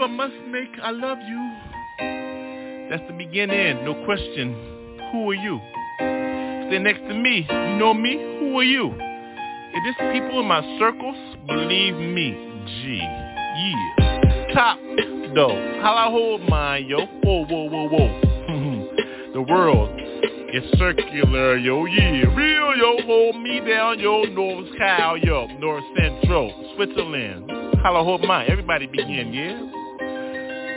I must make, I love you. That's the beginning, no question. Who are you? Stay next to me. You know me? Who are you? If this people in my circles, believe me, G. Yeah. Top, though. How I hold mine, yo. Whoa, whoa, whoa, whoa. the world is circular, yo. Yeah. Real, yo. Hold me down, yo. North Cal, yo. North Central, Switzerland. How I hold mine. Everybody begin, yeah?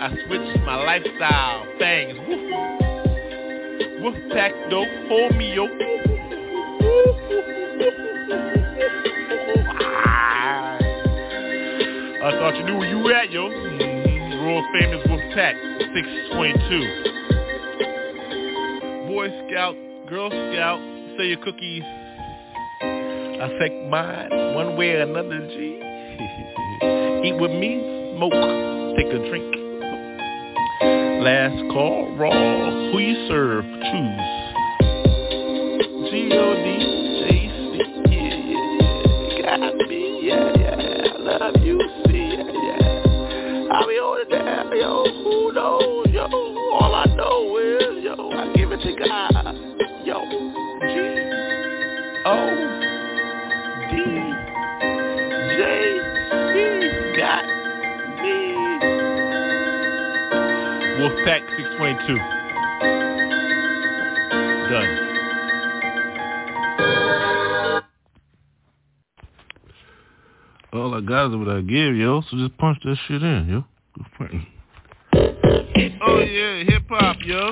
I switched my lifestyle. Things. Woof. Woof pack dope. Hold me yo. I thought you knew where you at, yo. Mm, World famous Wolf Pack, 622. Boy Scout, Girl Scout, say your cookies affect mine one way or another, G. Eat with me, smoke, take a drink. Last call, raw. Who you serve, choose. G-O-D, J-C, yeah, yeah, got me, yeah, yeah, I love you, 622. Done. All I got is what I give, yo. So just punch that shit in, yo. Oh yeah, hip hop, yo.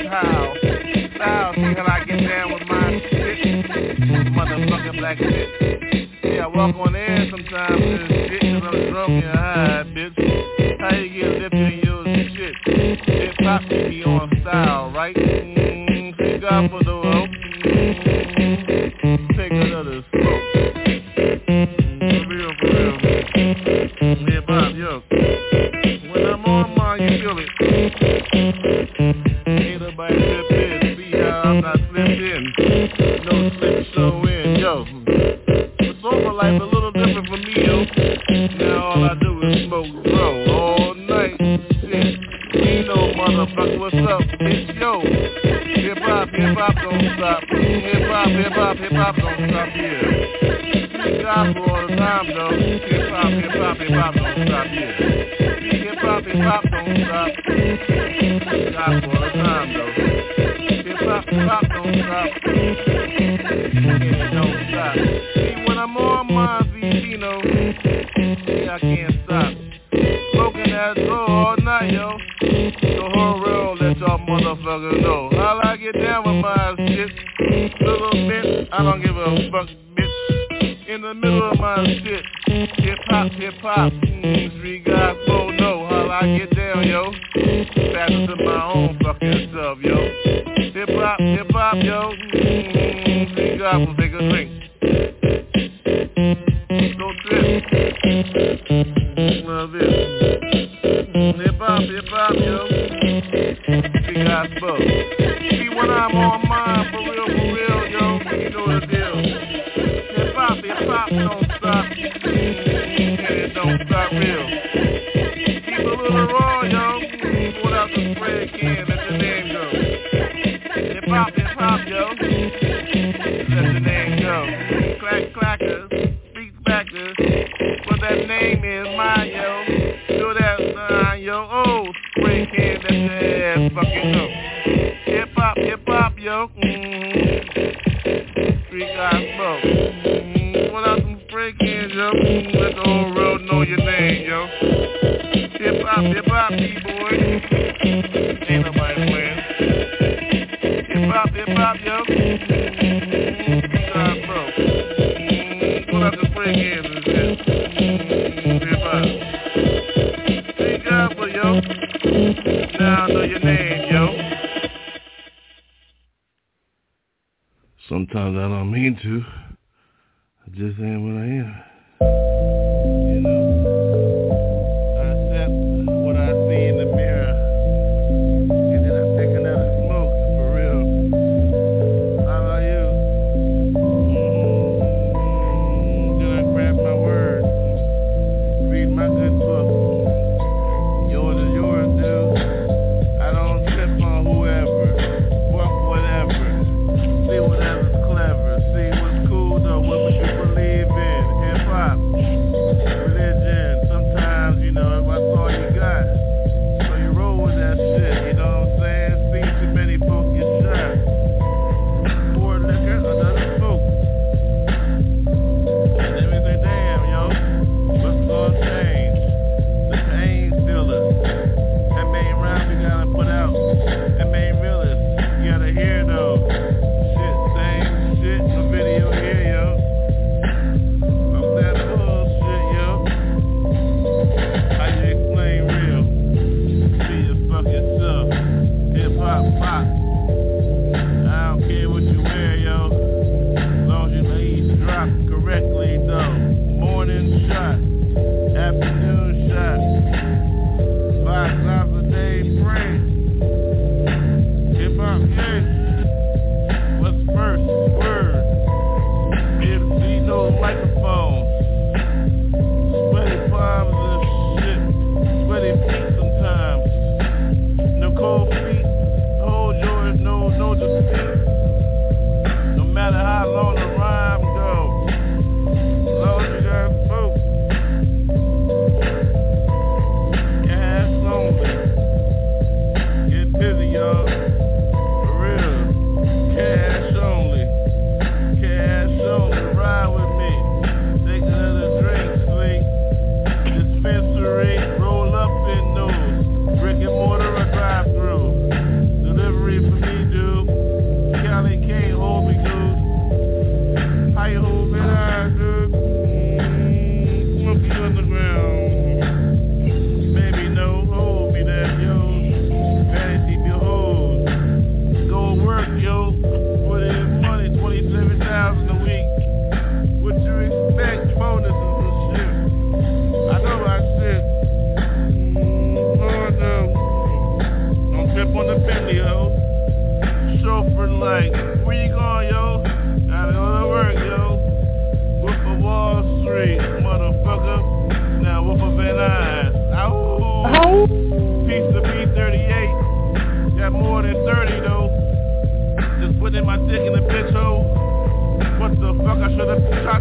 How. Style, see how I get down with my shit. Motherfucking black shit. Yeah, I walk on air It's not real.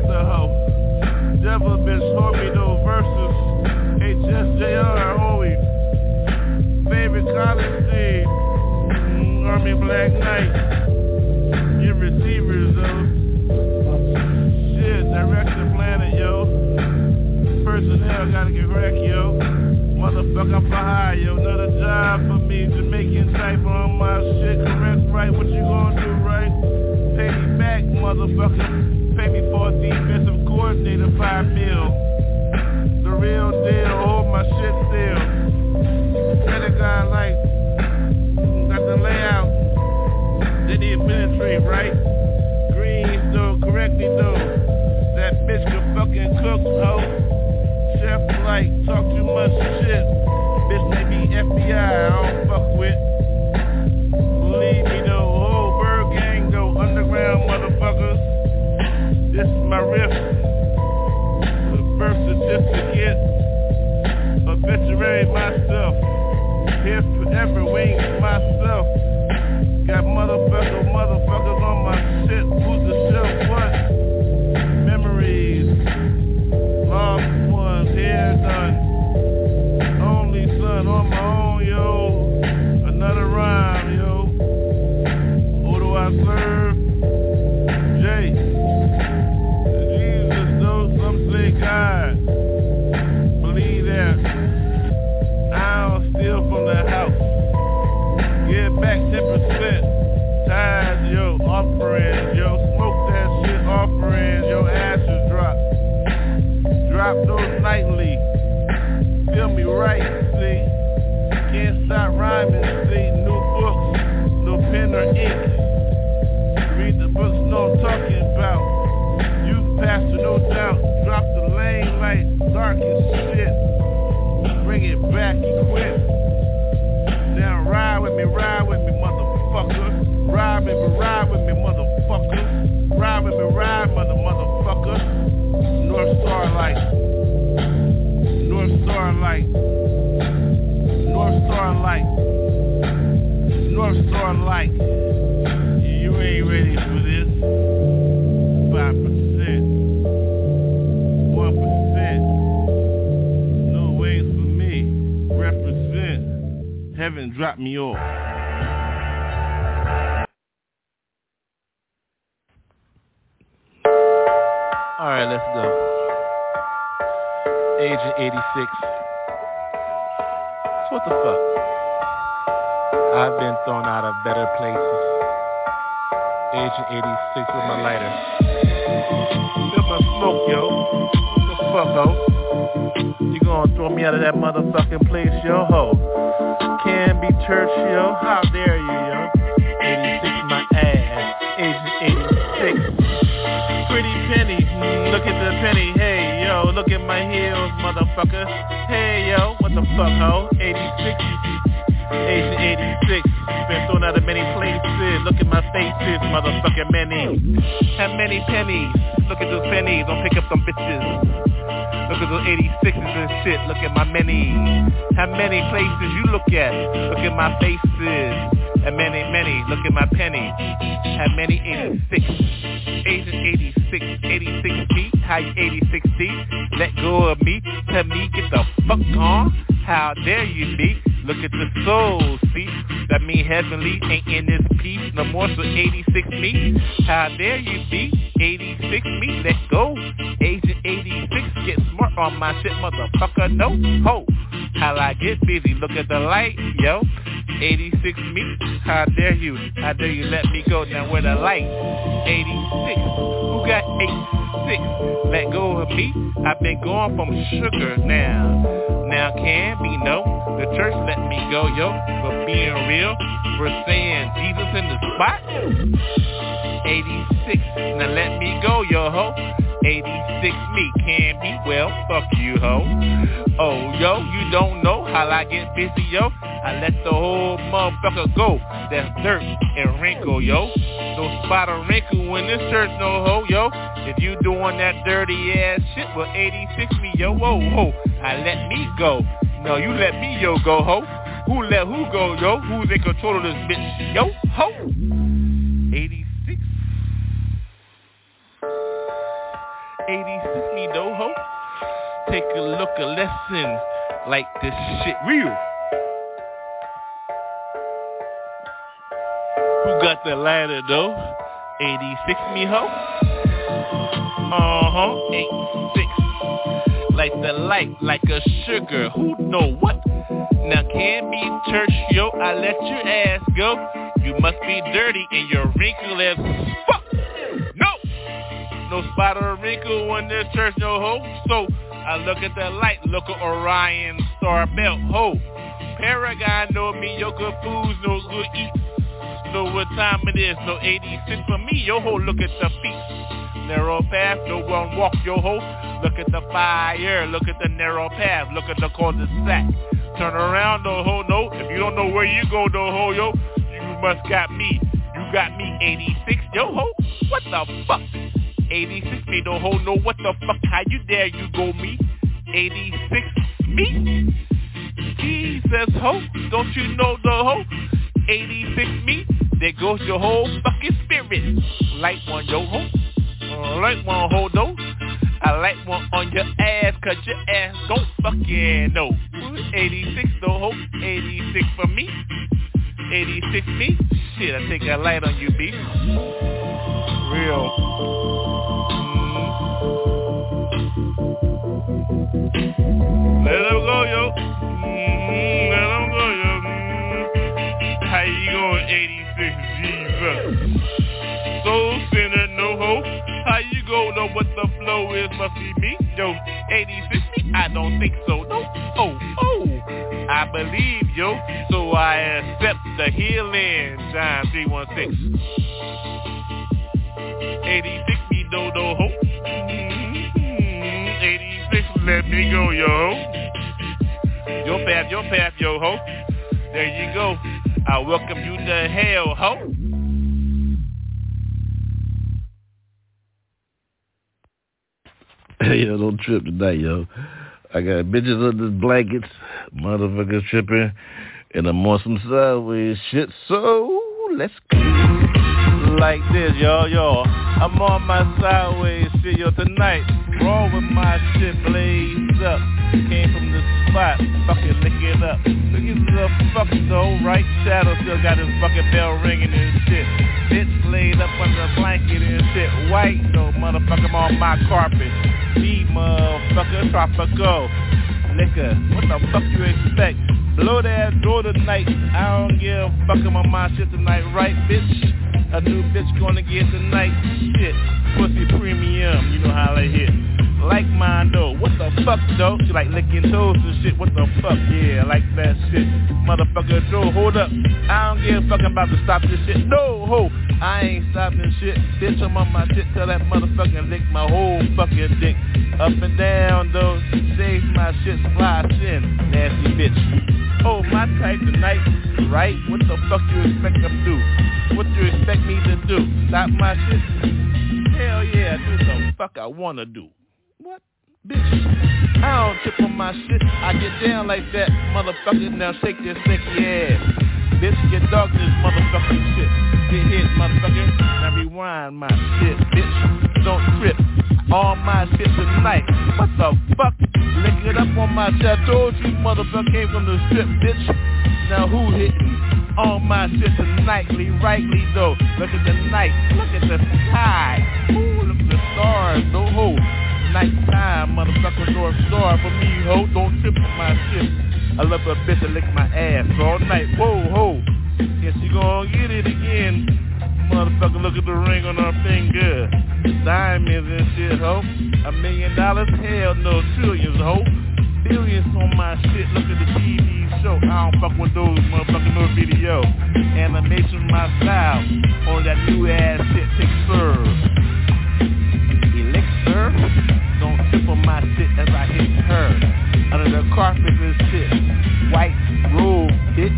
the hoe, devil been stormy those verses. HSJR Homie, Favorite college team. Mm, army Black Knight. get receivers though. Shit, director planet yo. Personnel gotta get wrecked yo. Motherfucker, I'm behind yo. Another job for me. Jamaican type on my shit. Correct right. What you gonna do right? Pay me back, motherfucker. Me. All right, let's go. Agent 86. So what the fuck? I've been thrown out of better places. Agent 86 with my lighter. Feel my smoke, yo. What the fuck, ho? You gonna throw me out of that motherfucking place, yo, ho? Church, yo. How dare you, yo? 86 my ass. Agent 86. Pretty penny, look at the penny, hey yo, look at my heels, motherfucker. Hey yo, what the fuck, ho? 86, Asian 86, been thrown out of many places. Look at my faces, motherfucker, many. Have many pennies, look at those pennies, don't pick up some bitches. Look at those 86s and shit, look at my many. How many places you look at, look at my faces. And many, many, look at my penny. How many 86? Asian 86, 86 feet, you 86 feet? Let go of me, tell me get the fuck on. How dare you be? Look at the soul, see? That mean heavenly ain't in this piece no more, so 86 me. How dare you be? 86 me, let go. Agent 86, get smart on my shit, motherfucker, no ho. How I get busy, look at the light, yo. 86 me, how dare you? How dare you let me go now where the light? 86, who got 86? Let go of me, I've been going from sugar now. Now can be no, the church let me go, yo. But being real, we're saying Jesus in the spot. 86, now let me go, yo ho. 86 me can't be well, fuck you ho. Oh yo, you don't know how I get busy yo. I let the whole motherfucker go. That's dirt and wrinkle yo. No spot or wrinkle in this church no ho yo. If you doing that dirty ass shit, well 86 me yo, whoa ho. I let me go. No, you let me yo go ho. Who let who go yo? Who's in control of this bitch yo ho? 86. 86 me though ho. Take a look, a lesson like this shit real. Who got the ladder though? 86 me ho. Uh-huh, 86. Like the light, like a sugar, who know what? Now can't be church, yo, I let your ass go. You must be dirty and your wrinkle as fuck. No, spot or wrinkle in this church, no hope. So I look at the light, look at Orion star belt, ho. Paragon, no mediocre foods, no good eat. Know what time it is, no 86 for me, yo ho, look at the feet. Narrow path, no one walk, yo ho. Look at the fire, look at the narrow path, look at the cul-de-sac. Turn around, no ho, no. If you don't know where you go, no ho, yo, you must got me. You got me 86, yo ho. What the fuck? 86 me, no ho, no. What the fuck? How you dare you go me? 86 me? Jesus ho, don't you know the ho? 86 me, there goes your whole fucking spirit. Light one yo ho, uh, light one ho though. I like one on your ass, cause your ass don't fucking know. 86 though ho, 86 for me. 86 me, shit, I take a light on you, B. Real. Let him go, yo. Mm-hmm. Let him go, yo. Mm-hmm. How you going, 86 Jesus? Soul sinner, no hope. How you go know what the flow is? Must be me. Yo, 86 me? I don't think so. No. Oh, oh. I believe, yo. So I accept the healing. John 316. 86 me, no, no hope. 86, let me go, yo. Your path, your path, yo ho. There you go. I welcome you to hell, ho. Hey, yo, don't trip tonight, yo. I got bitches under blankets, motherfuckers tripping, and I'm on some sideways shit. So let's go. Like this, yo, yo. I'm on my sideways shit, yo, tonight. Roll with my shit blazed up. Came from the spot, fucking lick it up. Look at the fuck though, right? Shadow still got his fucking bell ringing and shit. Bitch laid up under a blanket and shit. White though, motherfucker, on my carpet. Me, motherfucker, tropical. Liquor, what the fuck you expect? Blow that door tonight. I don't give a fuck about my shit tonight, right, bitch? A new bitch gonna get tonight. Shit, pussy premium, you know how they hit. Like mine though, what the fuck though? She like licking toes and shit, what the fuck? Yeah, like that shit. Motherfucker, Joe, hold up. I don't give a fuck about to stop this shit. No, ho, I ain't stopping shit. Bitch, I'm on my shit till that motherfucking lick my whole fucking dick. Up and down though, save my shit, fly in, nasty bitch. Oh, my type tonight, right? What the fuck you expect to do? What you expect me to do? Stop my shit? Hell yeah, do the fuck I wanna do. Bitch, I don't trip on my shit. I get down like that, motherfucker. Now shake your sexy ass. Bitch, get dark this motherfucking shit. Get hit, motherfucker. Now rewind my shit, bitch. Don't trip. All my shit tonight. What the fuck? Lick it up on my shit. I told you, motherfucker came from the strip, bitch. Now who hitting? All my shit nightly, rightly though. Look at the night. Look at the sky. Ooh, look at the stars. No ho. Nighttime, motherfucker, North Star for me, ho. Don't trip on my shit. I love a bitch that lick my ass all night. Whoa, ho. Guess she gonna get it again. Motherfucker, look at the ring on her finger. Diamonds and shit, ho. A million dollars? Hell no, trillions, ho. Billions on my shit. Look at the TV show. I don't fuck with those motherfucking no video. Animation my style. On that new ass shit, take serve. As I hit her. Under the carpet and shit. White robe, bitch.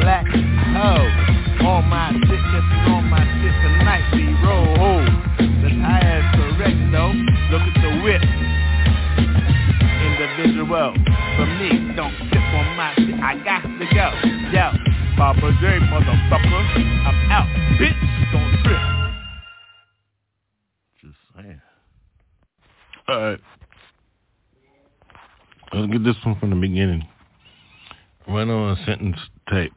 Black hoe. On my just on my shit tonight. We roll ho. The tire's correct though. Look at the whip. Individual. For me, don't trip on my shit. I got to go. Yo, Papa J, motherfucker. I'm out. Bitch, All right. Let's get this one from the beginning. Run on sentence tape.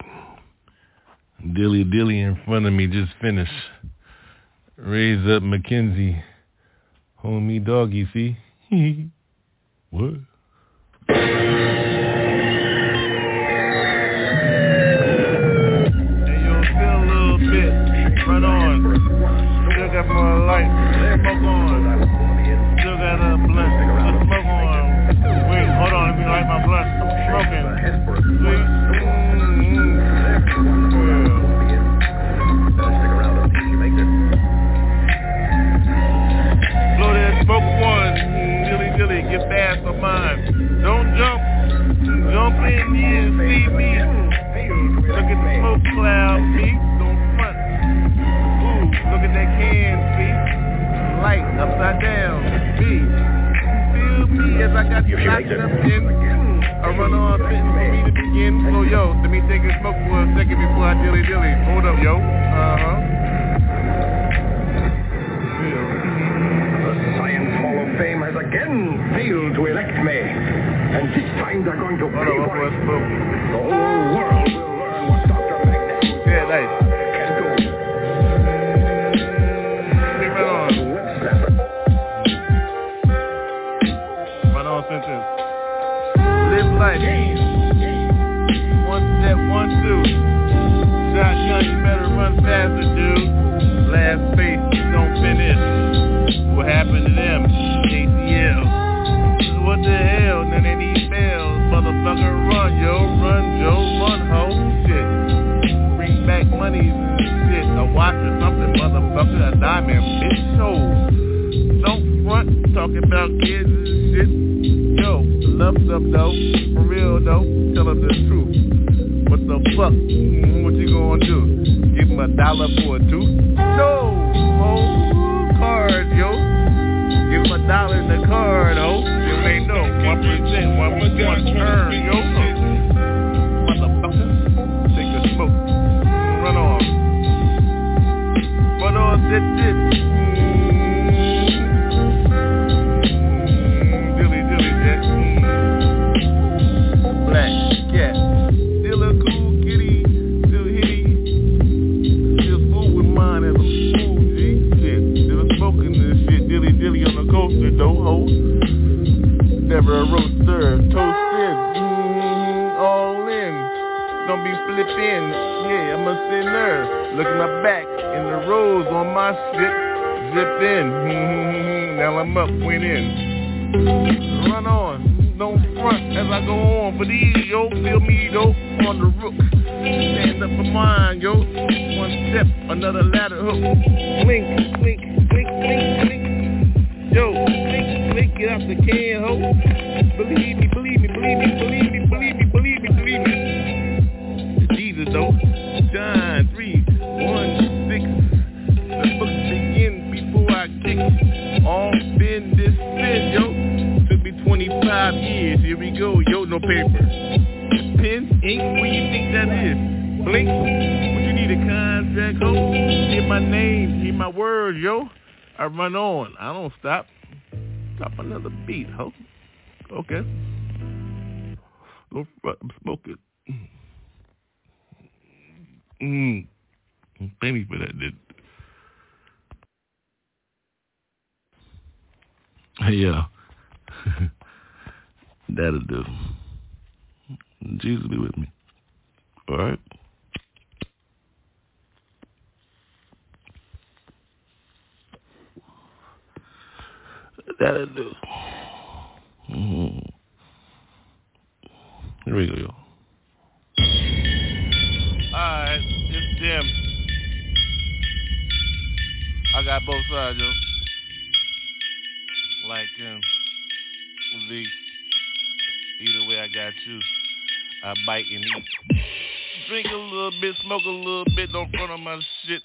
Dilly dilly in front of me just finished. Raise up Mackenzie. Homie doggy, see? what? Hey, yo, feel a little bit. Run on. Still got life. On. nigga fast for mine. Don't jump, jump in here and see me. Look at the smoke cloud, me. Don't front. Ooh, look at that can, see. Light upside down, me. Feel me as I got you locked up in. I run on fitting for me to begin. So yo, let me take a smoke for a second before I dilly dilly. Hold up, yo. Uh, I go on. For these, yo, feel me, though, on the rook. Stand up for mine, yo. One step, another ladder hook. Blink, blink, blink, blink, blink. Yo, blink, blink, get out the can, ho. Believe me, paper. Pen, ink, what you think that is? Blink, what you need a contract, ho? Hear my name, hear my words, yo. I run on. I don't stop. Drop another beat, ho. Okay. Go front, smoke it. Mm. Pay me for that, dude. Hey, yo. That'll do. Jesus be with me. All right? That'll do. Mhm. Here we go. Alright, it's them. I got both sides, yo. Like um V. Either way I got you. I bite and eat. Drink a little bit, smoke a little bit, don't front on my shit.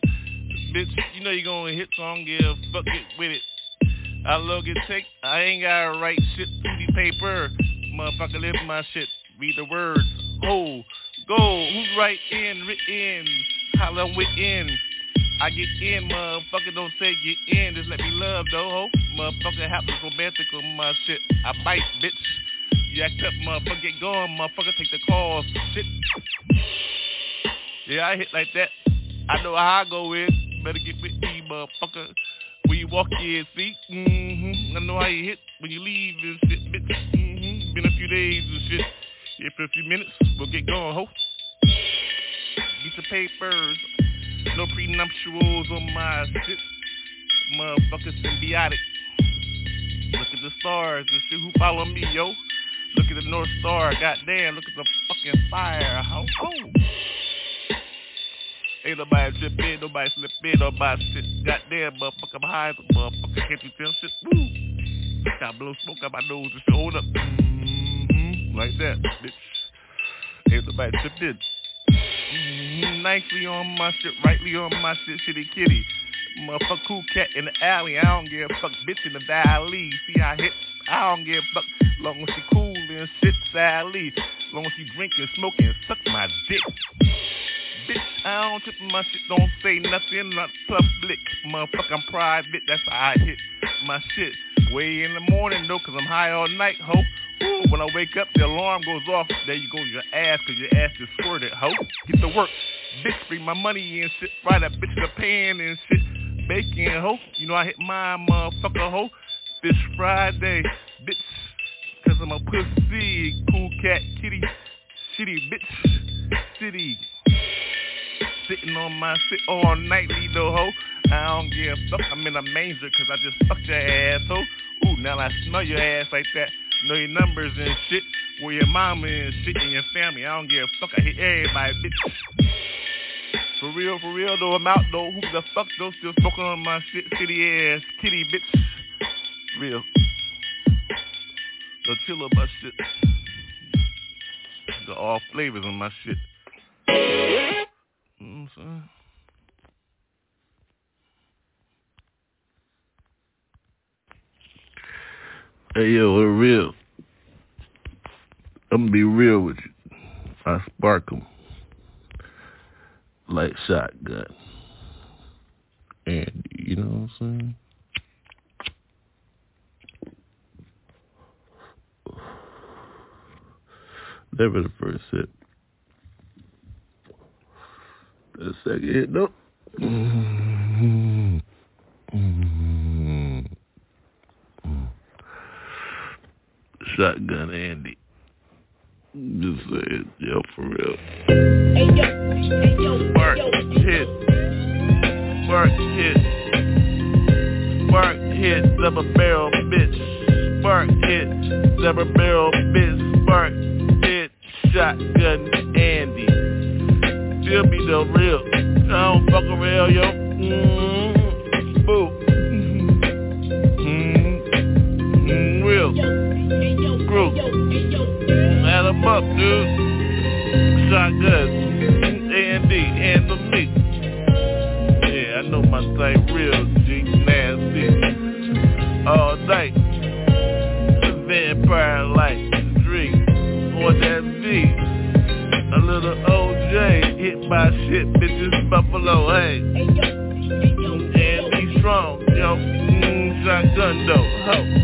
Bitch, you know you gonna hit, so I a fuck it with it. I look it take, I ain't gotta write shit to the paper. Motherfucker live my shit, read the words. Ho, go, who's right in, written, holla within. I get in, motherfucker, don't say get in, just let me love though, ho. Motherfucker, happens romantic on my shit. I bite, bitch. You act up, motherfucker, get going, motherfucker, take the calls, shit. Yeah, I hit like that. I know how I go in. Better get with me, motherfucker. When you walk in, see? Mm-hmm. I know how you hit when you leave and shit, bitch. Mm-hmm. Been a few days and shit. Yeah, for a few minutes. We'll get going, ho. Get the papers. No prenuptials on my shit. Motherfucker symbiotic. Look at the stars and shit. Who follow me, yo? Look at the North Star. Goddamn, look at the fucking fire. How? Oh. Ain't nobody trip in, nobody slip in, nobody shit. Goddamn, motherfucker behind the motherfucker. Can't you tell shit? Woo. Got blow smoke out my nose and shit. Hold up. Mm-hmm. Like that, bitch. Ain't nobody trip in. Mm-hmm. Nicely on my shit, rightly on my shit, shitty kitty. Motherfucker cool cat in the alley. I don't give a fuck bitch in the valley. See I hit, I don't give a fuck. Long as she cool and shit, Sally. Long as she drinking, smoking, suck my dick. Bitch, I don't trip my shit, don't say nothing, not public. Motherfucker, I'm private, that's how I hit my shit. Way in the morning though, cause I'm high all night, ho. Ooh, when I wake up, the alarm goes off. There you go, your ass, cause your ass is squirted, ho. Get to work. Bitch, bring my money in, shit. Fry that bitch in the pan and shit. Bacon, ho. You know I hit my motherfucker, ho. This Friday, bitch. Cause I'm a pussy. Cool cat, kitty, shitty, bitch. City. Sitting on my shit all nightly, though, ho. I don't give a fuck. I'm in a manger cause I just fucked your asshole. Ooh, now I smell your ass like that. Know your numbers and shit. Where your mama and shit and your family. I don't give a fuck. I hit everybody, bitch. For real, for real though, I'm out though. Who the fuck though? Still smoking on my shit, city ass, kitty bitch. Real. The chill my shit. Got all flavors on my shit. You know what I'm saying? Hey yo, we're real. I'm gonna be real with you. I spark 'em like shotgun. And you know what I'm saying? Never the first hit. The second hit, nope. Mm-hmm. Mm-hmm. Shotgun Andy. Just saying, yo, for real. Spark hit. Spark hit. Spark hit. Double barrel bitch. Spark hit. Double barrel bitch. Spark hit. Shotgun Andy. Feel me the real. I don't fuck around, yo. Mm-hmm. Boo. Mm-hmm. Mmm, Real. Group. Add 'em up, dude. Shotgun. A&D. Handle me. Yeah, I know my thing real. G. Nasty. All night. Vampire light. Drink. What that A little OJ. Hit by shit, bitches. Buffalo. Hey. And be strong, yo. Mm, shotgun though. Ho.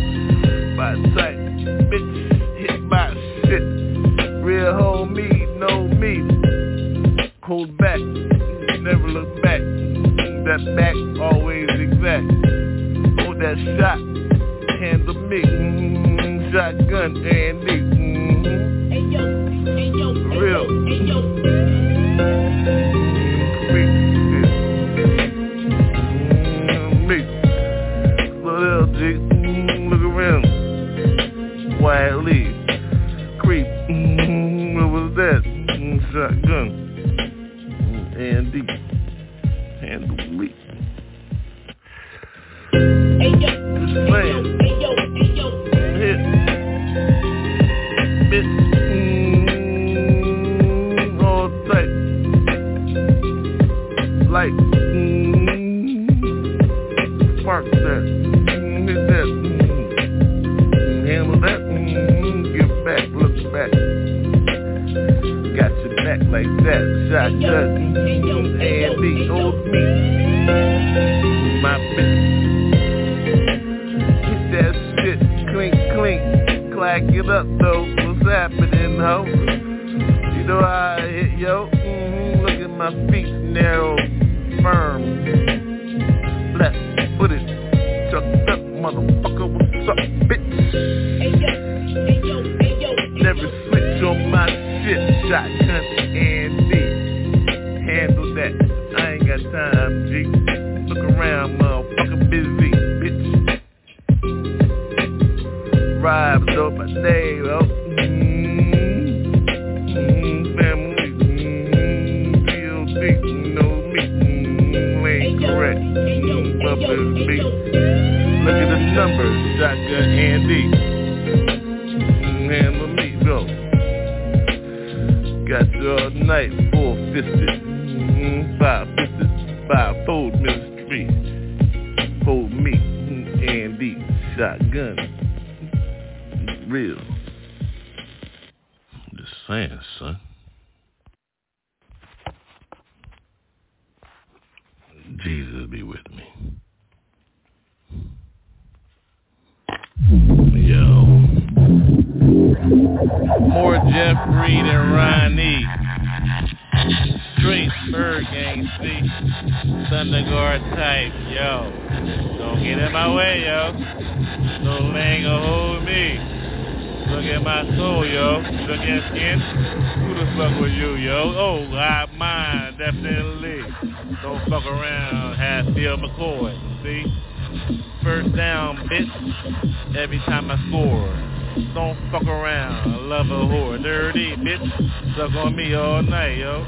Suck on me all night, yo.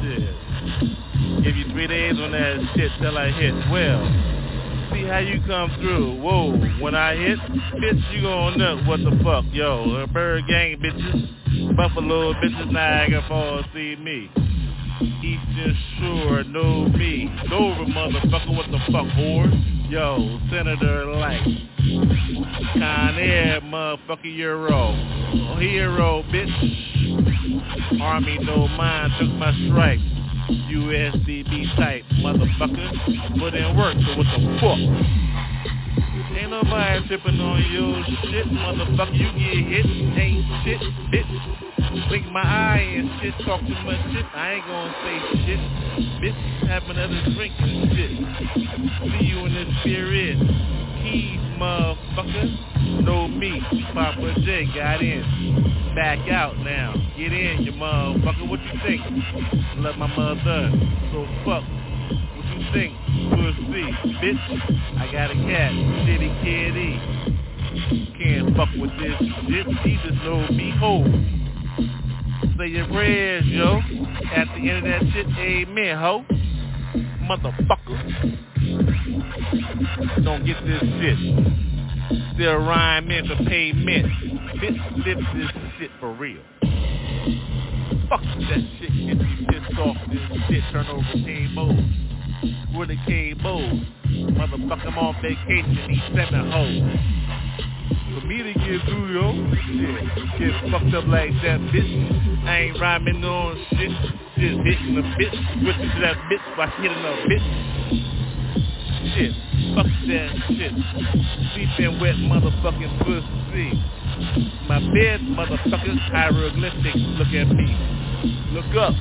Shit. Give you three days on that shit till I hit. Well, see how you come through. Whoa, when I hit, bitch, you gon' nut. What the fuck, yo? ByrdGang bitches, Buffalo bitches, Niagara Falls, see me. Eastern Shore, know me. Dover, motherfucker, what the fuck, whore? Yo, Senator Light. Con Air, motherfucker, Euro. Hero, bitch. Army, no mind, took my strike. USDB type, motherfucker. Put in work, so what the fuck? Ain't nobody tripping on your shit, motherfucker. You get hit, ain't shit, bitch. Blink my eye and shit, talk too much shit. I ain't gonna say shit, bitch. Have another drink and shit. See you in the spirit. Keys, motherfucker. Know me, Papa J got in. Back out now. Get in, you motherfucker. What you think? Love my mother. So fuck. What you think? Pussy, bitch. I got a cat. City kitty. Can't fuck with this shit. He just know me whole. Say your prayers, yo. At the end of that shit, amen, ho. Motherfucker. Don't get this shit. Still rhyme in for payment. Bitch, flip this shit for real. Fuck that shit, get me pissed off this shit, turn over tables. Where the cables? Motherfucker, I'm on vacation, these seven hoes. For me to get through, yo, shit, get fucked up like that, bitch. I ain't rhyming on shit, just hitting a bitch, switching to that bitch by hitting a bitch. Shit, fuck that shit. Sleeping wet motherfucking pussy. My bed, motherfuckers, hieroglyphics, look at me. Look up.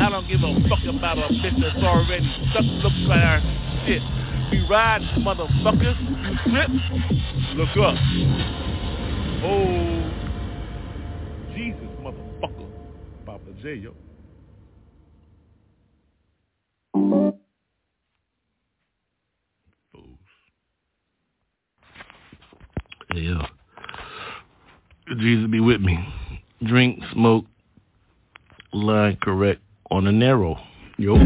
I don't give a fuck about a bitch that's already stuck, look like our shit. We ride, motherfuckers. You slip, look up. Oh, Jesus, motherfucker. Papa J, yo. Fools. Yeah. Jesus be with me. Drink, smoke, lie correct on the narrow. Yo.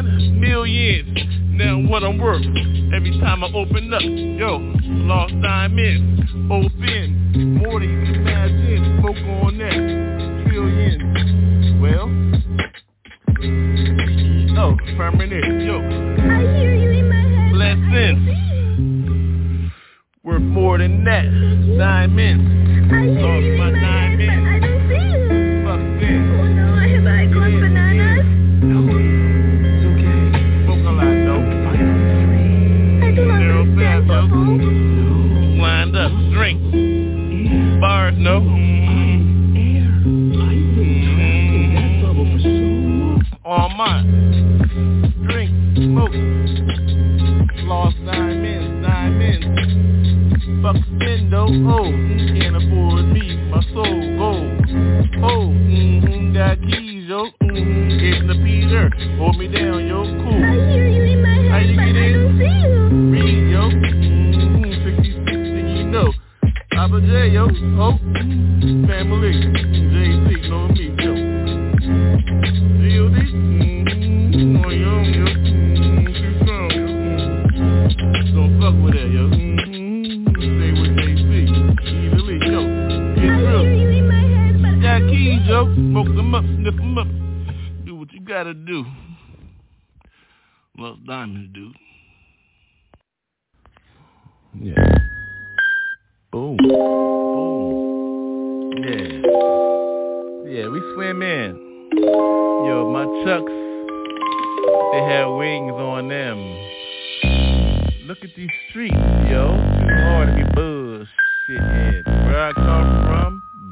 Hold mine. Millions. Now what I'm worth. Every time I open up. Yo. Lost diamonds. Open. More than you can imagine. Smoke on that. Trillions. Well. Oh, permanent. Yo. I hear you in my head, but I don't Blessings. Worth more than that. Diamonds. I hear Lost you in my head,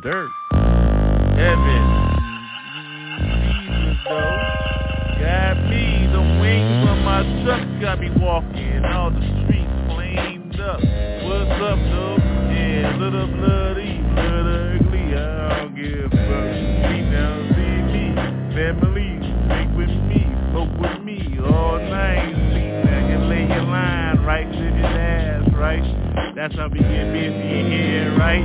dirt. Heaven. Jesus, though. Got me, the wings on my truck got me walking. All the streets flamed up. What's up, though? Yeah, little bloody, blood ugly. I don't give a fuck. See now, see me. Family, drink with me, smoke with me all night. See now, you lay your line right to your ass, right? That's how we get busy here, right?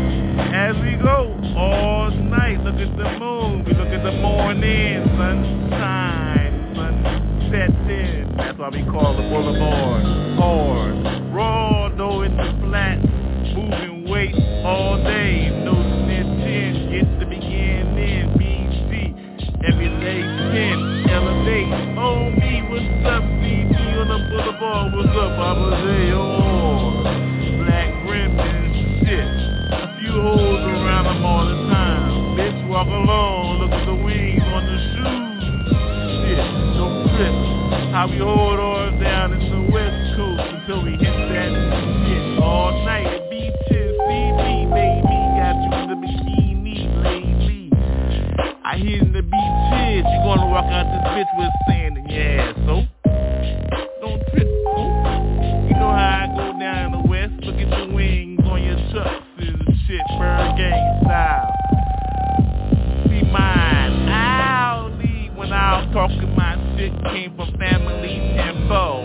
As we go all night, look at the moon. We look at the morning, sunshine, sunset in. That's why we call the boulevard hard. Raw, though the flat, moving weight all day. No snitching, get the beginning. BC, 10, elevate. Oh me, what's up, CG on the boulevard? What's up, Papa J? Oh, Few around them all the time. Bitch, walk alone, look at the wings on the shoes. Shit, no trip. How we hold ours down in the west coast until we hit that shit all night. Me, baby, got you in the bikini lately. I hit in the beaches, you gonna walk out this bitch with sand in your ass, so shit came from family tempo.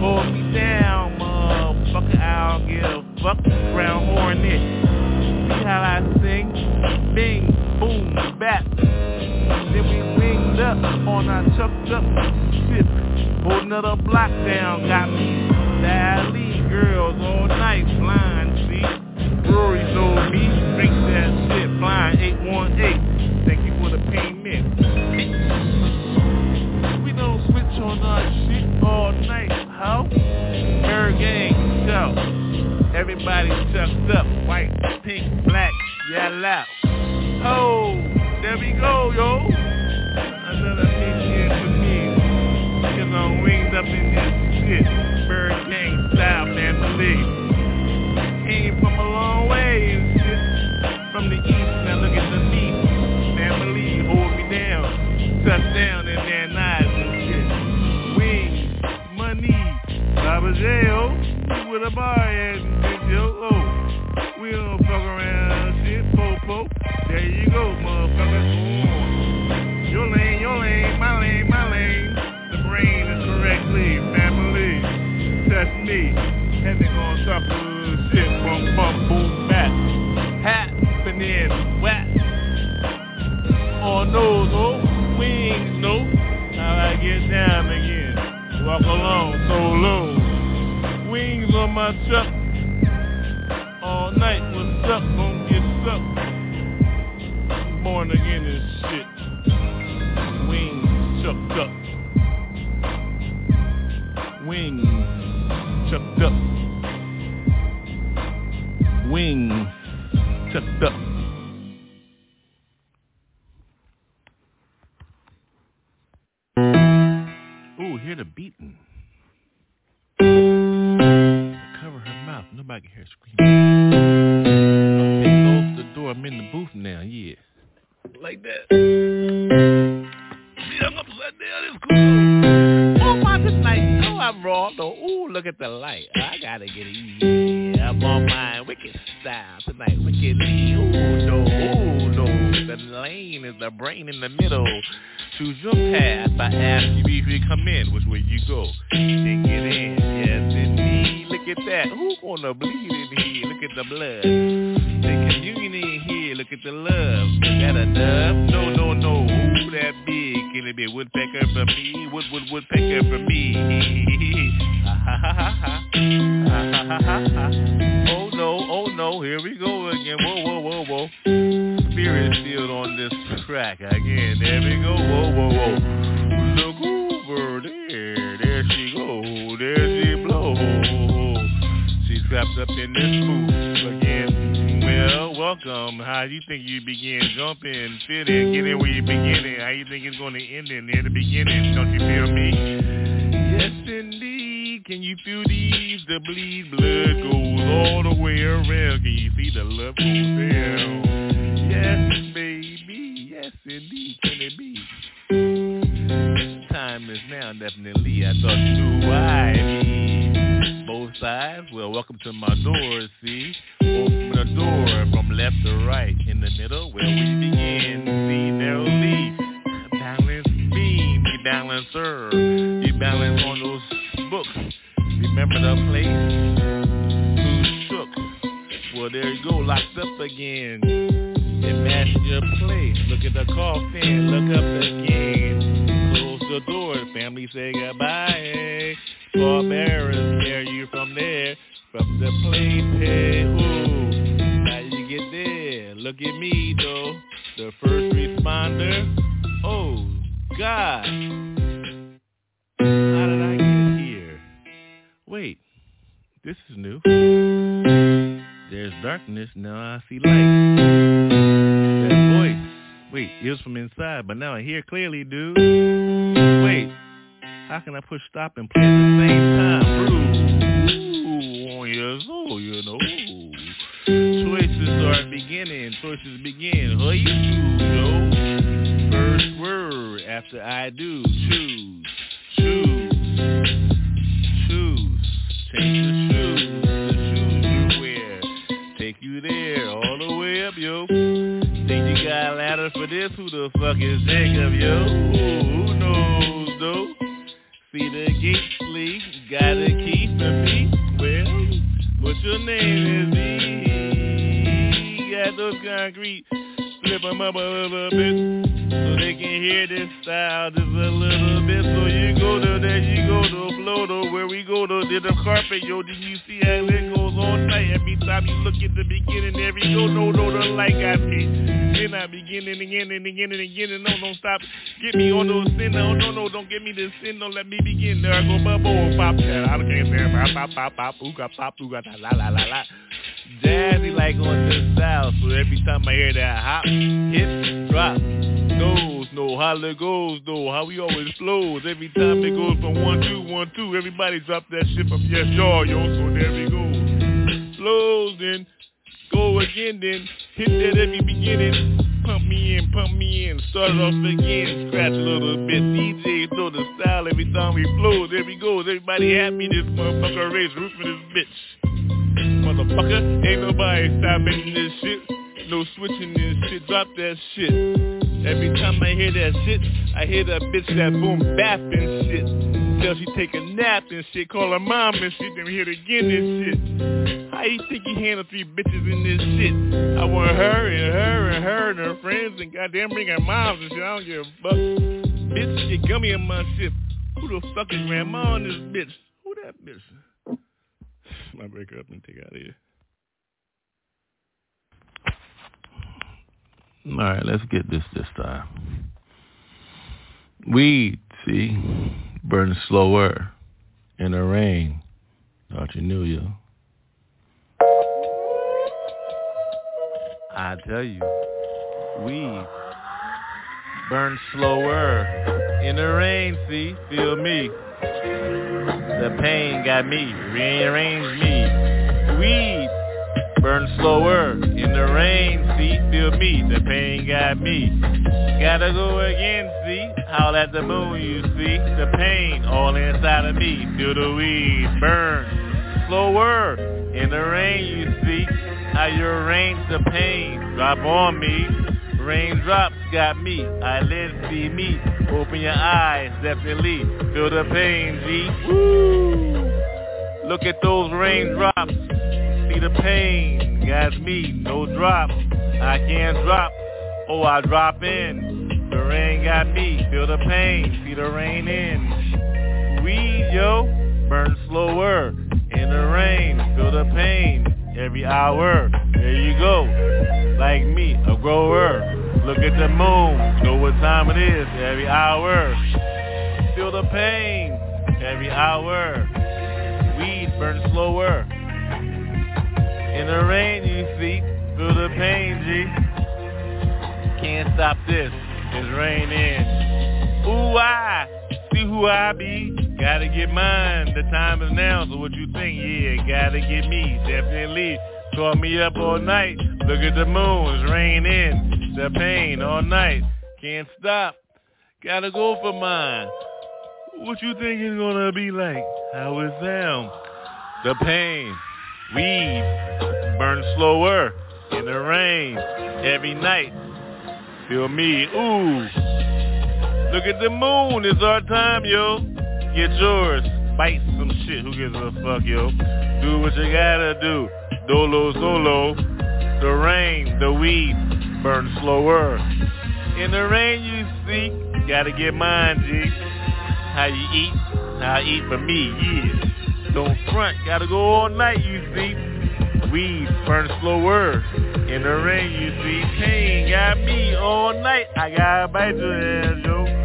Hold me down, motherfucker, I don't give a fuck, ground hornet. See how I sing? Bing, boom, bap. Then we winged up on our chucked up shit. Hold another block down, got me. That. See, I'm upside down. It's cool. Oh, my tonight. Oh, I'm raw though. Ooh, look at the light. I gotta get it. Yeah, I'm on my wicked style tonight. Wickedly. Ooh, no. Ooh, no. The lane is the brain in the middle. Choose your path by asking you if you come in. Which way you go? Then get in. Yes, indeed. Look at that. Who gonna bleed in here? Look at the blood. The communion in here. Look at the love. Is that a dove? No, no, no. Ooh, that big. Can it be a woodpecker for me? Wood, wood, woodpecker for me. Oh no, oh no. Here we go again. Whoa, whoa, whoa, whoa spirit still on this track again. There we go. Whoa, whoa, whoa. Look over there. There she go. There she blow. She's trapped up in this booth again. Well, welcome. How you think you begin? Jump in, fit in, get in where you beginning. How you think it's going to end in near the beginning? Don't you feel me? Yes, indeed. Can you feel these? The bleed blood goes all the way around. Can you see the love goes down? Yes, baby. Yes, indeed. Can it be? Time is now, definitely. I thought you knew who. Both sides. Well, welcome to my door, see? Open the door from left to right. In the middle, where we begin. See, narrowly. Balance beam. You balance her. You balance on those books. Remember the place? Who shook? Well, there you go. Locked up again. Imagine your place. Look at the coffin. Look up again. Close the door. Family say goodbye. Pallbearers carry you from there. From the playpen. I hear clearly, dude. Wait, how can I push stop and play at the same time? Ooh, on your soul, you know. Choices are beginning. Choices begin. Who you choose, yo? First word after I do. Choose. Choose. Choose. Change the shoes ladder? Who the fuck is Jacob, yo? Who knows, though? See the gate sleep, got a key for me. Well, what's your name is me? Got those concrete, flip 'em up a little bit so they can hear this style just a little bit. So you go to there, you go to Floto, where we go to did the carpet, yo. Did you see how it goes all night? Every time you look at the beginning, every go, no, no, the light got me. Then I begin and again and again and again and no, don't stop. Get me on those sin, no, no, no, don't get me the sin, don't let me begin. There I go, bubble, pop, that. I can't say pop, pop, pop, pop, ooga, pop, ooga, la, la, la, la. Jazzy like on the south, so every time I hear that hop, hit, drop, goes, no, holla goes, no, how we always flows. Every time it goes from one, two, one, two, everybody drop that shit from yes, y'all, yo, so there we go. Flows, then go again, then hit that every beginning. Pump me in, pump me in, start off again, scratch a little bit. DJ know the style every time we flows, there we goes. Everybody happy, this motherfucker raise roof for this bitch. Motherfucker, ain't nobody stopping this shit. No switching this shit, drop that shit. Every time I hear that shit, I hear that bitch that boom bap and shit. tell she take a nap and shit, call her mom and shit, then we hit again and shit. How you think you handle three bitches in this shit? I want her and her and her and her friends and goddamn bring her moms and shit. I don't give a fuck. Bitch, you gummy in my shit. Who the fuck is grandma on this bitch? Who that bitch? I break her up and take out of here. All right, let's get this this time. Weed, see, burns slower in the rain. Thought you knew, you. I tell you, weed burns slower in the rain. See, feel me. The pain got me, rearranged me. Weed burns slower in the rain. See, feel me. The pain got me. Gotta go again. See, howl at the moon. You see the pain all inside of me. Feel the weed burn slower in the rain. You see how you arrange the pain. Drop on me. Raindrops got me. Eyelids see me. Open your eyes, definitely. Feel the pain, G. Woo! Look at those raindrops. See the pain. Got me. No drop. I can't drop. Oh, I drop in. The rain got me. Feel the pain. See the rain in. Weed, yo. Burn slower. In the rain. Feel the pain. Every hour. There you go. Like me, a grower. Look at the moon. Know what time it is. Every hour. Feel the pain. Every hour. Weed burn slower. In the rain, you see. Feel the pain, G. Can't stop this. It's raining. Ooh, I see who I be. Gotta get mine. The time is now. So what you think? Yeah, gotta get me. Definitely. Call me up all night. Look at the moon. It's raining. The pain all night. Can't stop. Gotta go for mine. What you think it's gonna be like? How it sound? The pain. Weed. Burn slower. In the rain. Every night. Feel me. Ooh. Look at the moon. It's our time, yo. Get yours. Bite some shit. Who gives a fuck, yo? Do what you gotta do. Dolo solo. The rain, the weed, burn slower. In the rain you see, gotta get mine, G. How you eat? How I eat for me, yeah. Don't front, gotta go all night, you see. Weed burn slower. In the rain you see, pain got me all night. I gotta bite your ass, yo.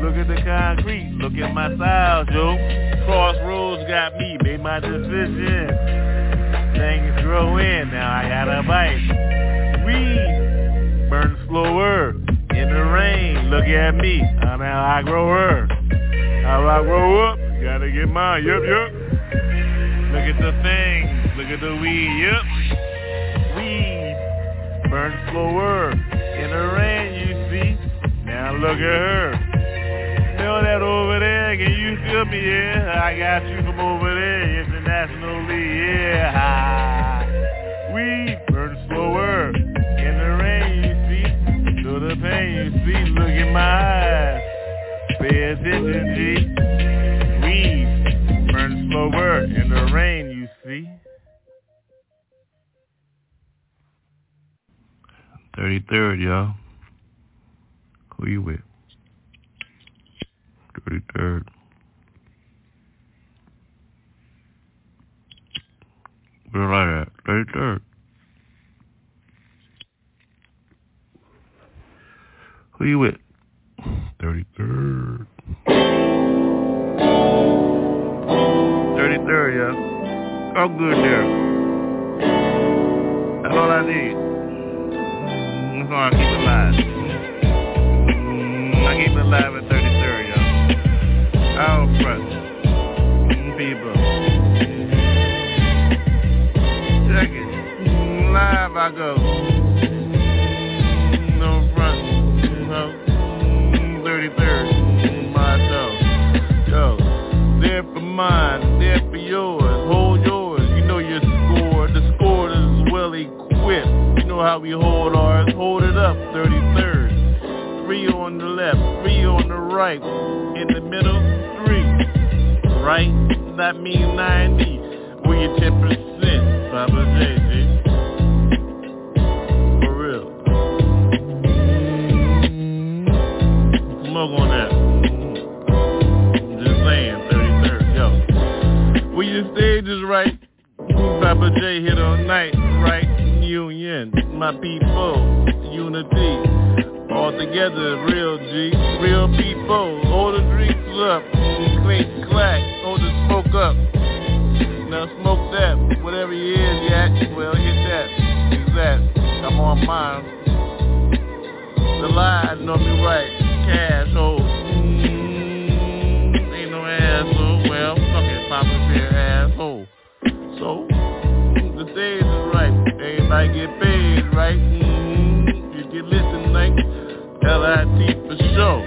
Look at the concrete, look at my style, yo. Crossroads got me, made my decision. Things grow in, now I gotta bite. Weed burn slower in the rain. Look at me, how now I grow her. How I grow up, gotta get mine, yup, yup. Look at the thing, look at the weed, yup. Weed burn slower in the rain, you see. Now look at her. Feel that over there, can you feel me? Yeah, I got you from over there, internationally, yeah. We burn slower in the rain, you see. Feel the pain, you see. Look in my eyes. Pay attention, G. We burn slower in the rain, you see. 33rd, y'all. Who you with? 33rd. Where right at? 33rd. Who you with? 33rd. 33rd, yeah. Oh, good there. That's all I need. That's all I keep alive. I keep alive at 33rd, front. Mm, People. Check it. Live I go. No front. No. Mm, 33rd. Mm, My toe. Yo. There for mine. There for yours. Hold yours. You know your score. The score is well equipped. You know how we hold ours. Hold it up. 33rd. Three on the left. Three on the right. In the middle. 33. Right? That means 90. Where your 10%? Papa J, G. For real. Smoke on that. Just saying, 33rd, yo. When your stage is right, Papa J hit all night, right? Union, my people, unity. All together, real G, real people. Hold the drinks up, clink clack, hold the smoke up. Now smoke that, whatever you is, yak, well hit that, is that. I'm on mine. The lie know me right, cash hold. Mm, ain't no asshole, well, fuck it, Papa Bear asshole. So, the stage is right, everybody get paid, right? Mm, you get lit L-I-T for sure.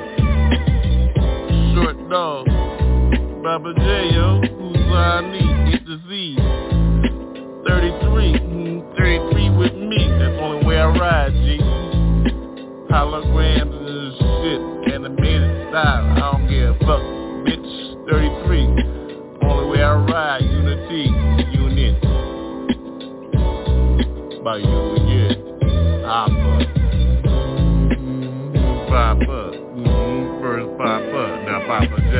Short dog, Baba J, yo, who's I need, get the Z. 33, mm, 33 with me, that's the only way I ride, G. Holograms and shit, animated style, I don't give a fuck, bitch. 33, only way I ride, unity, unit. By you, yeah. Papa. Papa. Mm, first Papa, now Papa J.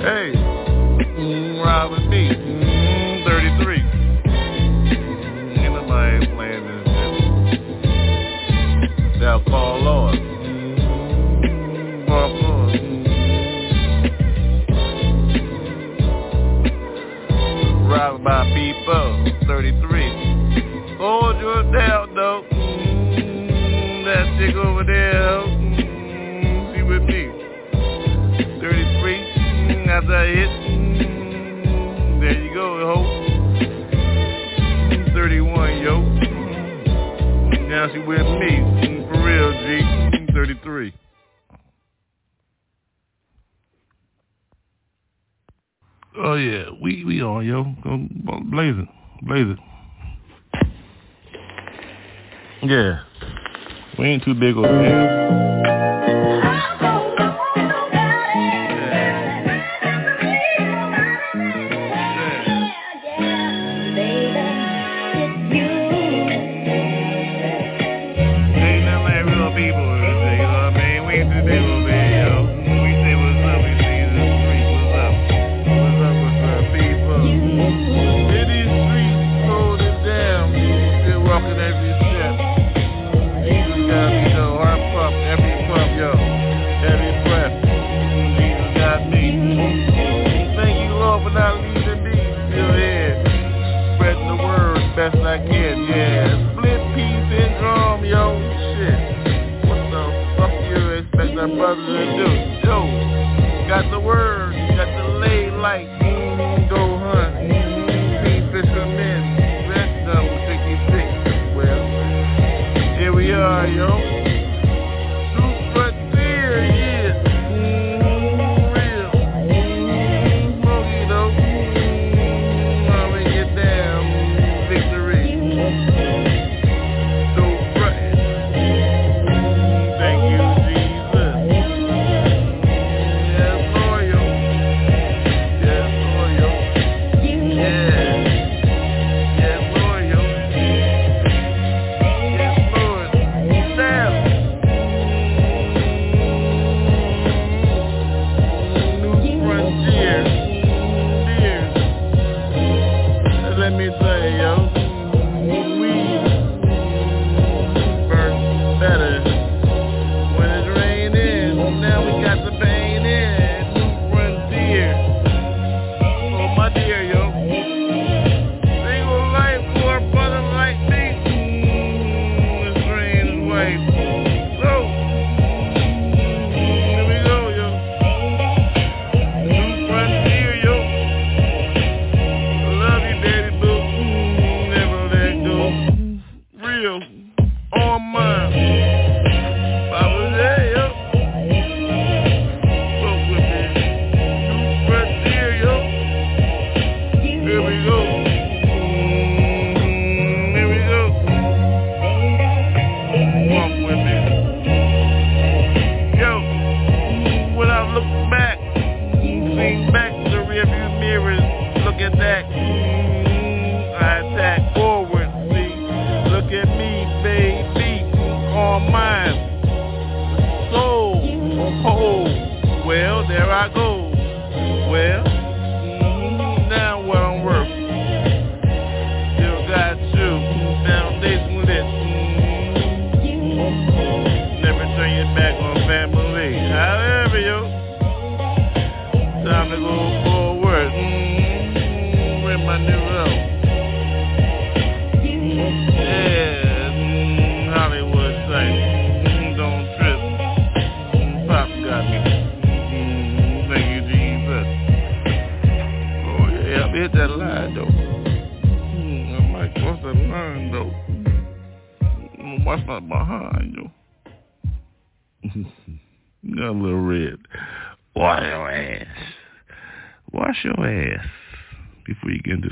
Hey, mm, ride with me, mm, 33. Mm, ain't nobody playing this shit. They'll call Lord. Mm. Mm. Ride by people, 33. Hold your down though. Chick over there. Mm, she with me. 33. Mm, after I hit. Mm, there you go, ho. Mm, 31, yo. Now she with me. Mm, for real, G. Mm, 33. Oh yeah, we we on yo, go blazing, blazing. Yeah, we ain't too big over here. To do? Yo, got the word,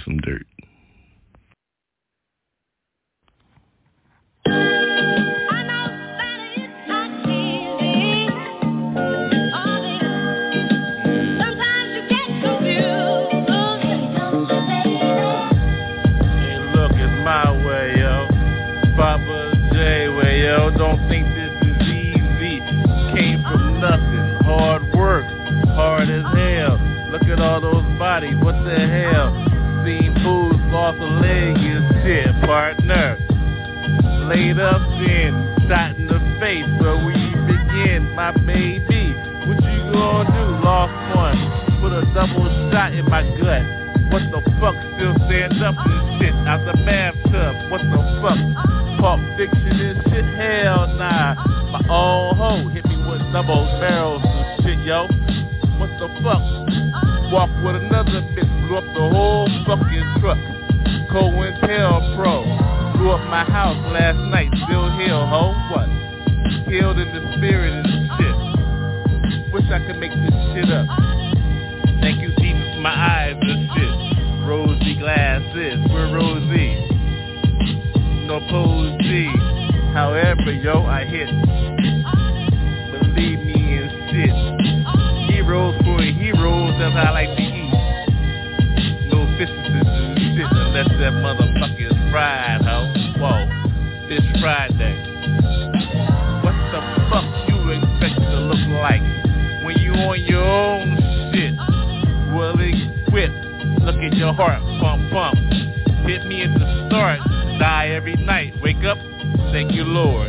some dirt. Face. Where we begin, my baby. What you gonna do? Lost one. Put a double shot in my gut. What the fuck still stands up and shit out the bathtub? What the fuck? Pulp fiction and shit? Hell nah. My old hoe hit me with double barrels and shit, yo. What the fuck? Walk with another bitch, blew up the whole fucking truck. COINTELPRO. Blew up my house last night, still heal, ho. What? Healed in the spirit and shit. Wish I could make this shit up. Thank you, Jesus, my eyes and shit. Rosy glasses, we're Rosie. No posy. However, yo, I hit. Believe me and shit. Heroes for heroes, that's how I like to eat. No fishes and shit unless that motherfucker is fried, ho. Whoa, Fish Friday. Your heart pump pump. Hit me at the start. Die every night. Wake up. Thank you, Lord.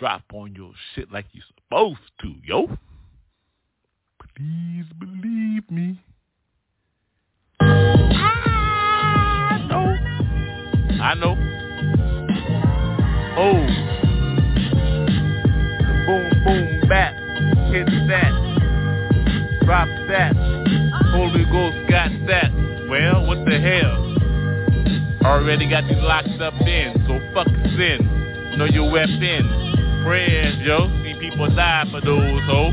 Drop on your shit like you supposed to, yo. Please believe me. I know. I know. Oh. Boom, boom, bat. Hit that. Drop that. Holy Ghost got that. Well, what the hell? Already got you locked up in, so fuck sin. Know your weapon. Prayers, yo. See people die for those, ho.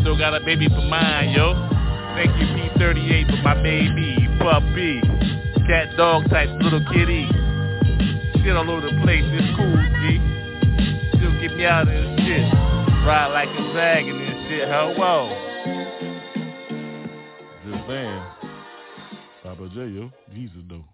Still got a baby for mine, yo. Thank you, P38, for my baby, puppy. Cat dog type little kitty. Shit all over the place, it's cool, G. Still get me out of this shit. Ride like a dragon and this shit, ho, Whoa. Just saying. Papa J, yo. Jesus, though.